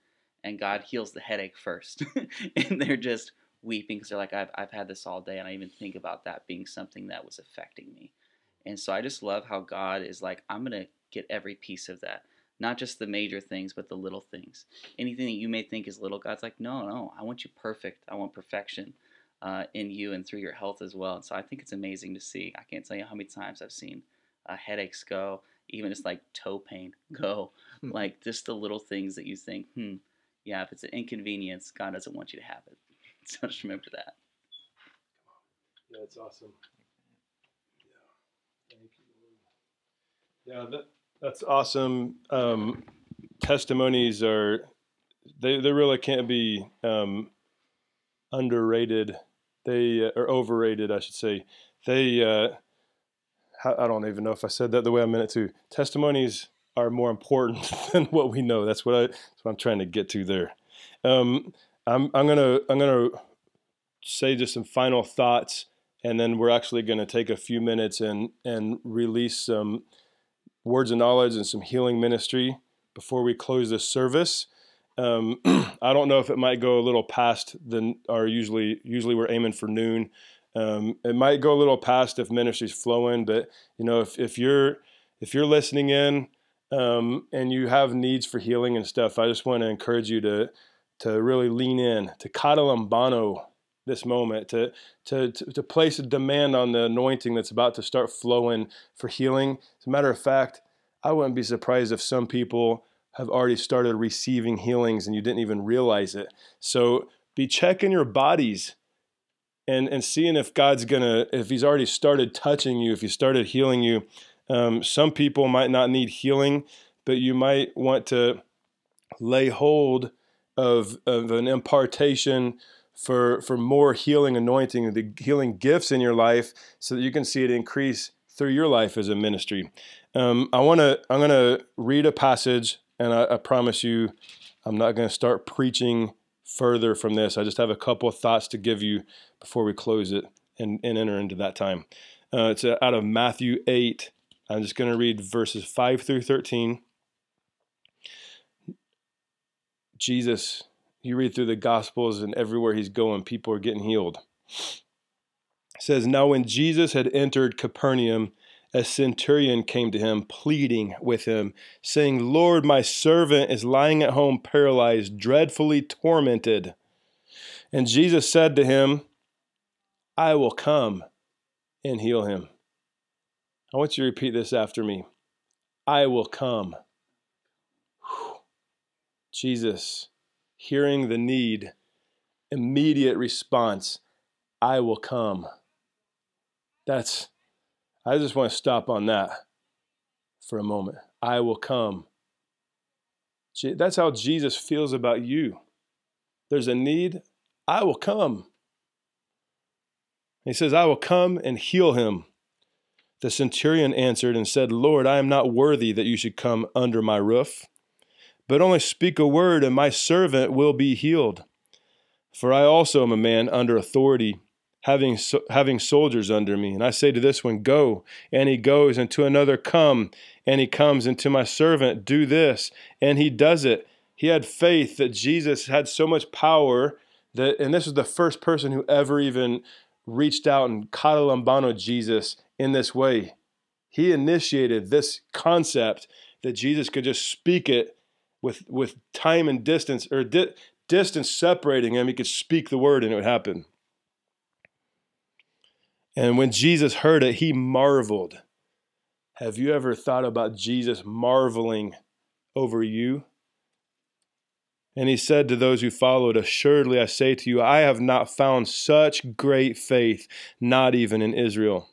and God heals the headache first, and they're just weeping because they're like, "I've I've had this all day, and I even think about that being something that was affecting me." And so I just love how God is like, "I'm gonna get every piece of that." Not just the major things, but the little things. Anything that you may think is little, God's like, no, no, I want you perfect. I want perfection uh, in you and through your health as well. And so I think it's amazing to see. I can't tell you how many times I've seen uh, headaches go, even just like toe pain go, hmm. like just the little things that you think, hmm, yeah, if it's an inconvenience, God doesn't want you to have it. So just remember that. Yeah, that's awesome. Yeah. Yeah, that, that's awesome. Um, testimonies are they they really can't be um, underrated. They uh, are overrated, I should say. They uh, I don't even know if I said that the way I meant it to. Testimonies are more important than what we know. That's what I that's what I'm trying to get to there. Um, I'm I'm gonna I'm gonna say just some final thoughts, and then we're actually gonna take a few minutes and and release some words of knowledge and some healing ministry before we close this service. Um, I don't know if it might go a little past than our usually usually we're aiming for noon. Um, it might go a little past if ministry's flowing, but you know if, if you're if you're listening in um, and you have needs for healing and stuff, I just want to encourage you to to really lean in to katalambano this moment to, to, to, to place a demand on the anointing that's about to start flowing for healing. As a matter of fact, I wouldn't be surprised if some people have already started receiving healings and you didn't even realize it. So be checking your bodies and, and seeing if God's gonna, if He's already started touching you, if He started healing you. Um, some people might not need healing, but you might want to lay hold of, of an impartation for for more healing anointing, the healing gifts in your life, so that you can see it increase through your life as a ministry. Um, I want to I'm going to read a passage, and I, I promise you, I'm not going to start preaching further from this. I just have a couple of thoughts to give you before we close it and, and enter into that time. Uh, it's out of Matthew 8. I'm just going to read verses 5 through 13. Jesus you read through the Gospels, and everywhere he's going, people are getting healed. It says, Now when Jesus had entered Capernaum, a centurion came to him, pleading with him, saying, Lord, my servant is lying at home paralyzed, dreadfully tormented. And Jesus said to him, I will come and heal him. I want you to repeat this after me. I will come. Jesus hearing the need, immediate response, I will come. That's, I just want to stop on that for a moment. I will come. That's how Jesus feels about you. There's a need, I will come. He says, I will come and heal him. The centurion answered and said, Lord, I am not worthy that you should come under my roof but only speak a word, and my servant will be healed. For I also am a man under authority, having, so, having soldiers under me. And I say to this one, Go, and he goes, and to another, Come, and he comes, and to my servant, Do this, and he does it. He had faith that Jesus had so much power that, and this was the first person who ever even reached out and katalambano Jesus in this way. He initiated this concept that Jesus could just speak it with with time and distance or di- distance separating him, he could speak the word and it would happen. And when Jesus heard it, he marveled. Have you ever thought about Jesus marveling over you? And he said to those who followed, Assuredly I say to you, I have not found such great faith, not even in Israel.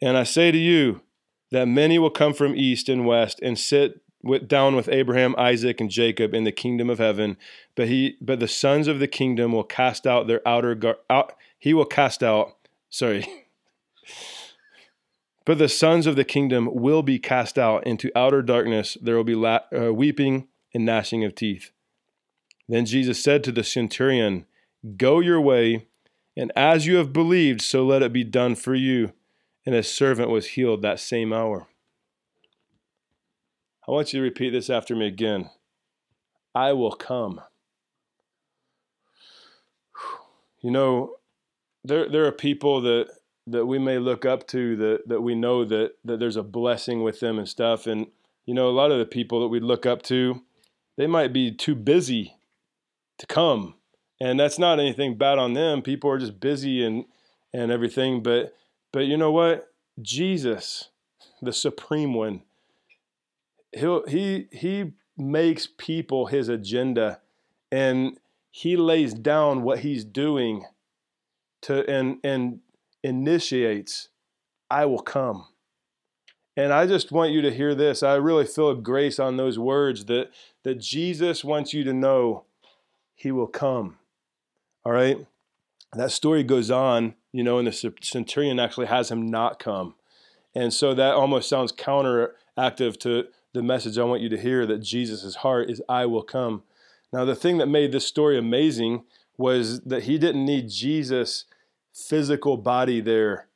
And I say to you that many will come from east and west and sit with, down with Abraham, Isaac, and Jacob in the kingdom of heaven. But he, but the sons of the kingdom will cast out their outer gar, out. He will cast out. Sorry. But the sons of the kingdom will be cast out into outer darkness. There will be la- uh, weeping and gnashing of teeth. Then Jesus said to the centurion, Go your way, and as you have believed, so let it be done for you. And his servant was healed that same hour. I want you to repeat this after me again. I will come. You know, there, there are people that that we may look up to that that we know that that there's a blessing with them and stuff. And you know a lot of the people that we look up to they might be too busy to come. And that's not anything bad on them. People are just busy and and everything. But but you know what? Jesus the supreme one he he he makes people his agenda and he lays down what he's doing to and and initiates, I will come. And I just want you to hear this. I really feel a grace on those words that, that Jesus wants you to know he will come. All right? That story goes on, you know, and the centurion actually has him not come. And so that almost sounds counteractive to the message I want you to hear that Jesus' heart is, I will come. Now, the thing that made this story amazing was that he didn't need Jesus physical body there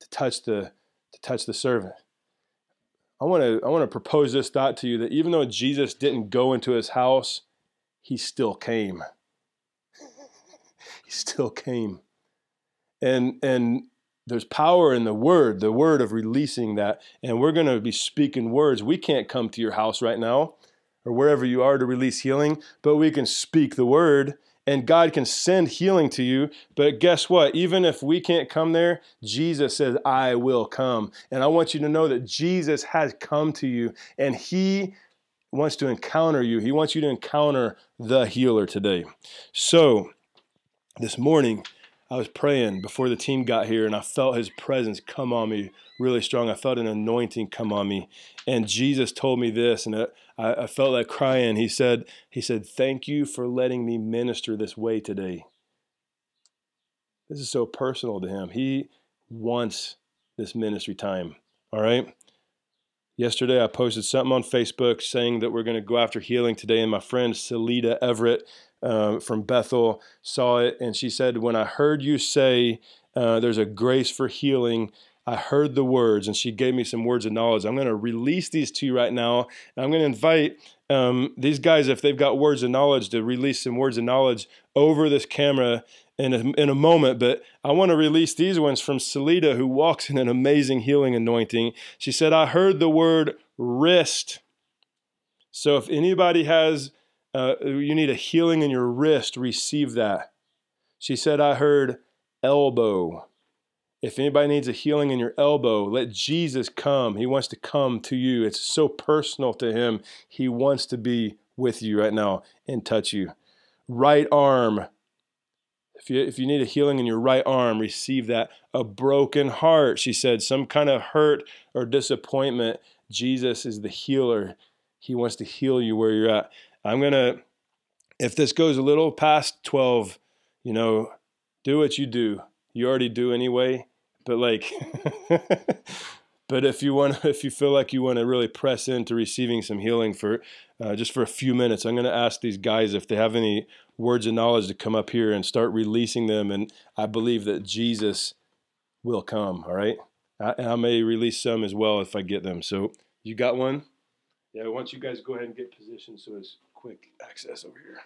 to touch the to touch the servant. I want to I want to propose this thought to you that even though Jesus didn't go into his house, he still came. he still came. And and there's power in the word, the word of releasing that. And we're going to be speaking words. We can't come to your house right now or wherever you are to release healing, but we can speak the word and God can send healing to you. But guess what? Even if we can't come there, Jesus says, I will come. And I want you to know that Jesus has come to you and He wants to encounter you. He wants you to encounter the healer today. So, this morning, I was praying before the team got here and I felt his presence come on me really strong. I felt an anointing come on me. And Jesus told me this, and I, I felt like crying. He said, He said, Thank you for letting me minister this way today. This is so personal to him. He wants this ministry time. All right. Yesterday, I posted something on Facebook saying that we're going to go after healing today, and my friend Salida Everett uh, from Bethel saw it, and she said, "When I heard you say uh, there's a grace for healing, I heard the words, and she gave me some words of knowledge. I'm going to release these to you right now. And I'm going to invite um, these guys, if they've got words of knowledge, to release some words of knowledge over this camera in a, in a moment. But I want to release these ones from Salida, who walks in an amazing healing anointing. She said, I heard the word wrist. So if anybody has, uh, you need a healing in your wrist, receive that. She said, I heard elbow. If anybody needs a healing in your elbow, let Jesus come. He wants to come to you. It's so personal to him. He wants to be with you right now and touch you. Right arm. If you, if you need a healing in your right arm, receive that. A broken heart, she said, some kind of hurt or disappointment. Jesus is the healer. He wants to heal you where you're at. I'm going to, if this goes a little past 12, you know, do what you do you already do anyway. But like, but if you want, if you feel like you want to really press into receiving some healing for uh, just for a few minutes, I'm going to ask these guys if they have any words of knowledge to come up here and start releasing them. And I believe that Jesus will come. All right, I, I may release some as well if I get them. So you got one? Yeah. I want you guys go ahead and get positioned so it's quick access over here.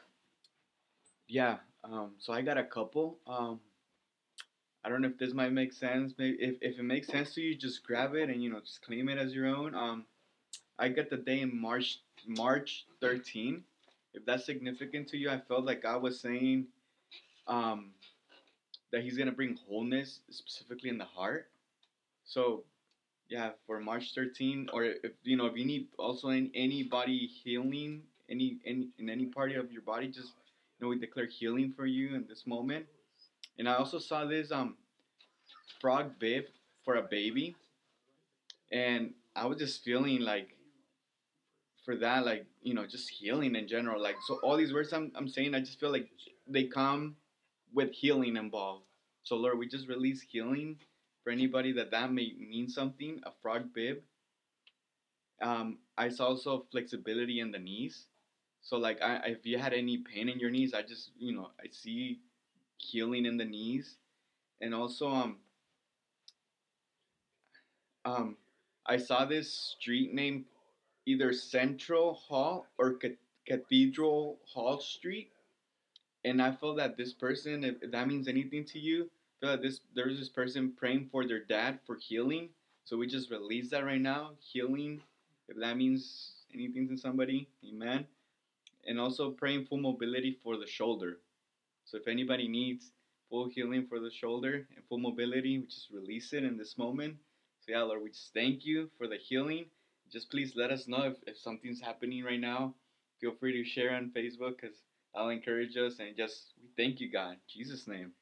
Yeah. Um, so I got a couple. Um, I don't know if this might make sense. Maybe if, if it makes sense to you, just grab it and you know just claim it as your own. Um, I got the day in March March 13. If that's significant to you, I felt like God was saying, um, that He's gonna bring wholeness specifically in the heart. So, yeah, for March 13, or if you know if you need also in any body healing, any any in any part of your body, just you know we declare healing for you in this moment. And I also saw this um frog bib for a baby, and I was just feeling like for that, like you know, just healing in general. Like so, all these words I'm I'm saying, I just feel like they come with healing involved. So Lord, we just release healing for anybody that that may mean something. A frog bib. Um, I saw also flexibility in the knees. So like, I, if you had any pain in your knees, I just you know I see healing in the knees, and also um um I saw this street name either Central Hall or Cathedral Hall Street, and I feel that this person, if, if that means anything to you, feel that this there's this person praying for their dad for healing. So we just release that right now, healing. If that means anything to somebody, Amen. And also praying for mobility for the shoulder. So if anybody needs full healing for the shoulder and full mobility, we just release it in this moment. So yeah, Lord, we just thank you for the healing just please let us know if, if something's happening right now. Feel free to share on Facebook because I'll encourage us and just we thank you, God. Jesus' name.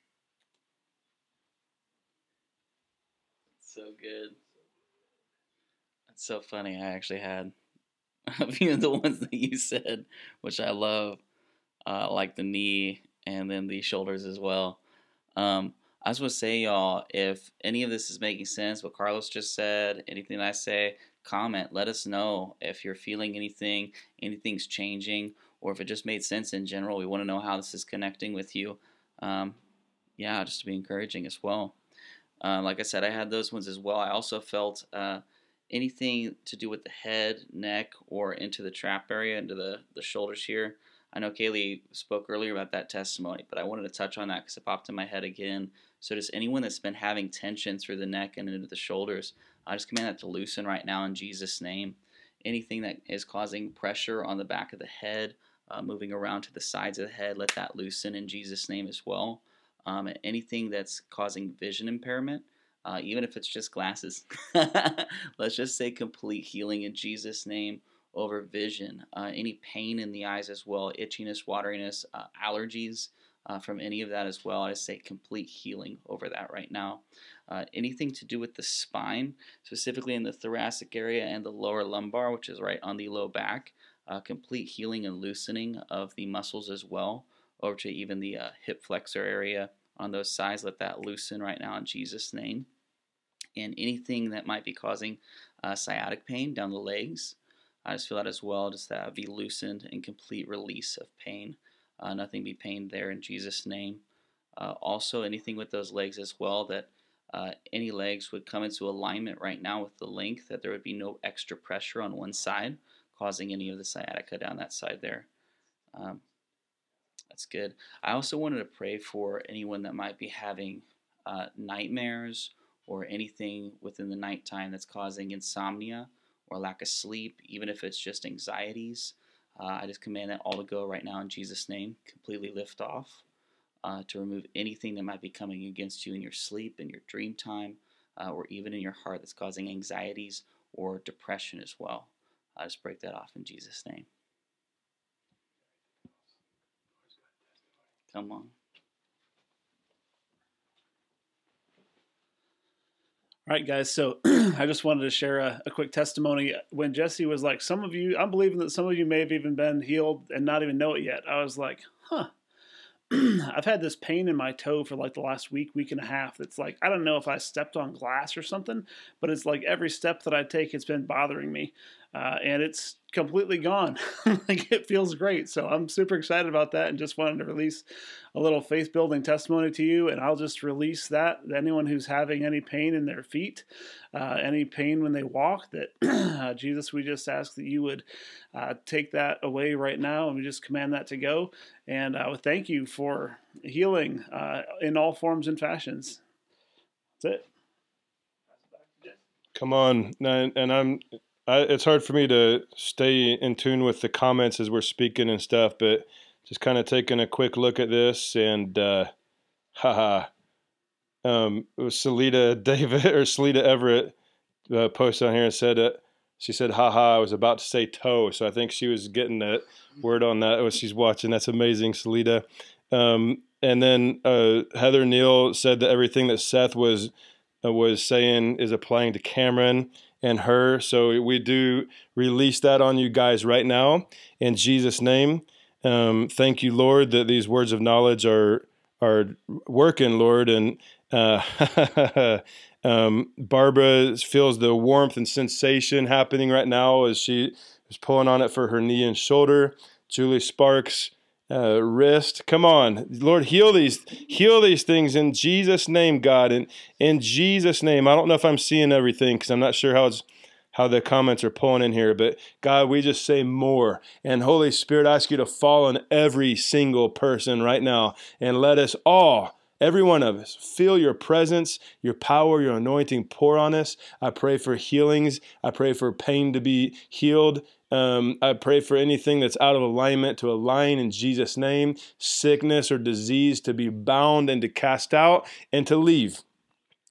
So good. That's so funny. I actually had a few of the ones that you said, which I love, uh, like the knee and then the shoulders as well. Um, I just want to say, y'all, if any of this is making sense, what Carlos just said, anything I say, comment. Let us know if you're feeling anything, anything's changing, or if it just made sense in general. We want to know how this is connecting with you. Um, yeah, just to be encouraging as well. Uh, like I said, I had those ones as well. I also felt uh, anything to do with the head, neck, or into the trap area, into the, the shoulders here. I know Kaylee spoke earlier about that testimony, but I wanted to touch on that because it popped in my head again. So, just anyone that's been having tension through the neck and into the shoulders, I just command that to loosen right now in Jesus' name. Anything that is causing pressure on the back of the head, uh, moving around to the sides of the head, let that loosen in Jesus' name as well. Um, anything that's causing vision impairment, uh, even if it's just glasses, let's just say complete healing in Jesus' name over vision. Uh, any pain in the eyes as well, itchiness, wateriness, uh, allergies, uh, from any of that as well. I say complete healing over that right now. Uh, anything to do with the spine, specifically in the thoracic area and the lower lumbar, which is right on the low back, uh, complete healing and loosening of the muscles as well, over to even the uh, hip flexor area on those sides. Let that loosen right now in Jesus' name. And anything that might be causing uh, sciatic pain down the legs, I just feel that as well, just that be loosened and complete release of pain. Uh, nothing be pained there in Jesus' name. Uh, also, anything with those legs as well, that uh, any legs would come into alignment right now with the length, that there would be no extra pressure on one side, causing any of the sciatica down that side there. Um, that's good. I also wanted to pray for anyone that might be having uh, nightmares or anything within the nighttime that's causing insomnia or lack of sleep, even if it's just anxieties. Uh, I just command that all to go right now in Jesus' name, completely lift off, uh, to remove anything that might be coming against you in your sleep, in your dream time, uh, or even in your heart that's causing anxieties or depression as well. I just break that off in Jesus' name. Come on. All right, guys. So I just wanted to share a, a, quick testimony. When Jesse was like, "Some of you, I'm believing that some of you may have even been healed and not even know it yet." I was like, "Huh." I've had this pain in my toe for like the last week, week and a half. It's like I don't know if I stepped on glass or something, but it's like every step that I take, it's been bothering me uh, and it's completely gone. like it feels great. So I'm super excited about that and just wanted to release a little faith building testimony to you. And I'll just release that. Anyone who's having any pain in their feet, uh, any pain when they walk, that uh, Jesus, we just ask that you would uh, take that away right now. And we just command that to go. And I uh, would thank you for healing uh, in all forms and fashions. That's it. Come on. And I'm I, it's hard for me to stay in tune with the comments as we're speaking and stuff, but just kind of taking a quick look at this and uh, haha. Um, it Salita David or Salita Everett uh, posted on here and said it. She said, haha, I was about to say toe. So I think she was getting that word on that she's watching. That's amazing, Salita. Um, and then uh, Heather Neal said that everything that Seth was uh, was saying is applying to Cameron and her. So we do release that on you guys right now in Jesus' name. Um, thank you, Lord, that these words of knowledge are are working, Lord, and uh, um, Barbara feels the warmth and sensation happening right now as she is pulling on it for her knee and shoulder. Julie Sparks uh, wrist. Come on, Lord, heal these, heal these things in Jesus' name, God, and in Jesus' name. I don't know if I'm seeing everything because I'm not sure how it's how the comments are pulling in here, but God, we just say more. And Holy Spirit, I ask you to fall on every single person right now and let us all. Every one of us, feel your presence, your power, your anointing pour on us. I pray for healings. I pray for pain to be healed um, I pray for anything that's out of alignment to align in Jesus' name, sickness or disease to be bound and to cast out and to leave.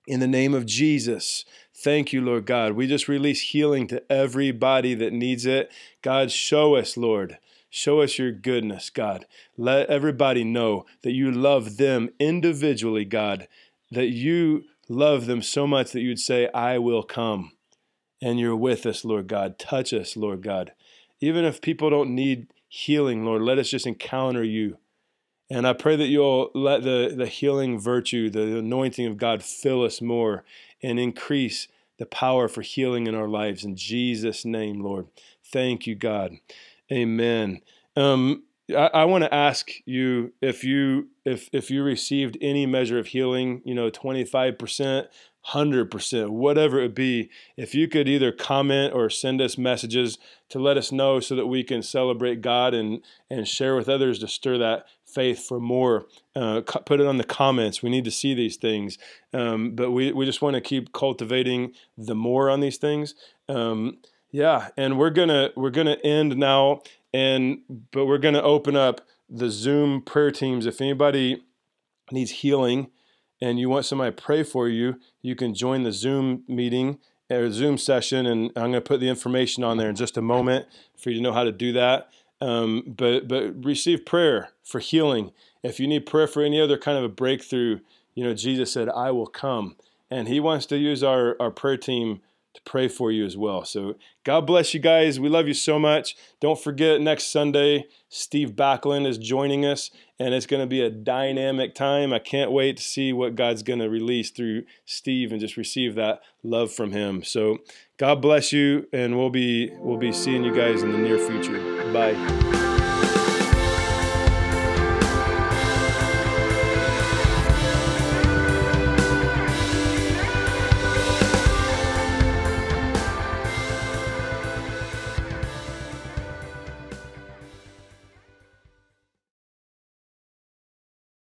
In the name of Jesus, thank you, Lord God. We just release healing to everybody that needs it. God, show us, Lord. Show us your goodness, God. Let everybody know that you love them individually, God, that you love them so much that you'd say, I will come and you're with us, Lord God. Touch us, Lord God. Even if people don't need healing, Lord, let us just encounter you. And I pray that you'll let the, the healing virtue, the anointing of God fill us more and increase the power for healing in our lives. In Jesus' name, Lord. Thank you, God. Amen. Um, I, I want to ask you if you if if you received any measure of healing, you know, 25%, 100%, whatever it be, if you could either comment or send us messages to let us know so that we can celebrate God and, and share with others to stir that faith for more, uh, put it on the comments. We need to see these things. Um, but we, we just want to keep cultivating the more on these things. Um, yeah, and we're gonna we're gonna end now, and but we're gonna open up the Zoom prayer teams. If anybody needs healing, and you want somebody to pray for you, you can join the Zoom meeting or Zoom session, and I'm going to put the information on there in just a moment for you to know how to do that. Um, but but receive prayer for healing. If you need prayer for any other kind of a breakthrough, you know Jesus said, "I will come," and He wants to use our our prayer team to pray for you as well. So God bless you guys. We love you so much. Don't forget next Sunday, Steve Backlund is joining us, and it's going to be a dynamic time. I can't wait to see what God's going to release through Steve and just receive that love from him. So God bless you, and we'll be we'll be seeing you guys in the near future. Bye.